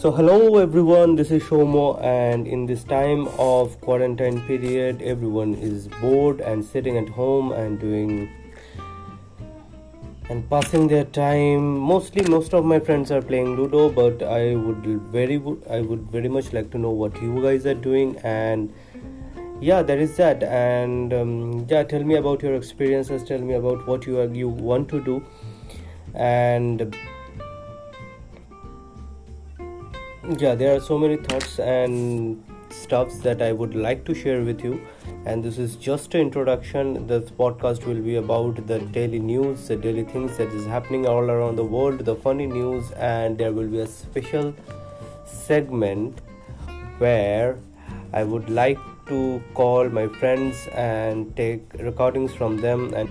So, hello everyone, this is Shomo, and in this time of quarantine period, everyone is bored and sitting at home and doing and passing their time. Mostly, most of my friends are playing Ludo, but I would very I would very much like to know what you guys are doing and yeah there is that and um, yeah tell me about your experiences tell me about what you are you want to do and yeah there are so many thoughts and stuffs that i would like to share with you. And this is just an introduction. This podcast will be about the daily news the daily things that is happening all around the world the funny news. And there will be a special segment where i would like to call my friends and take recordings from them and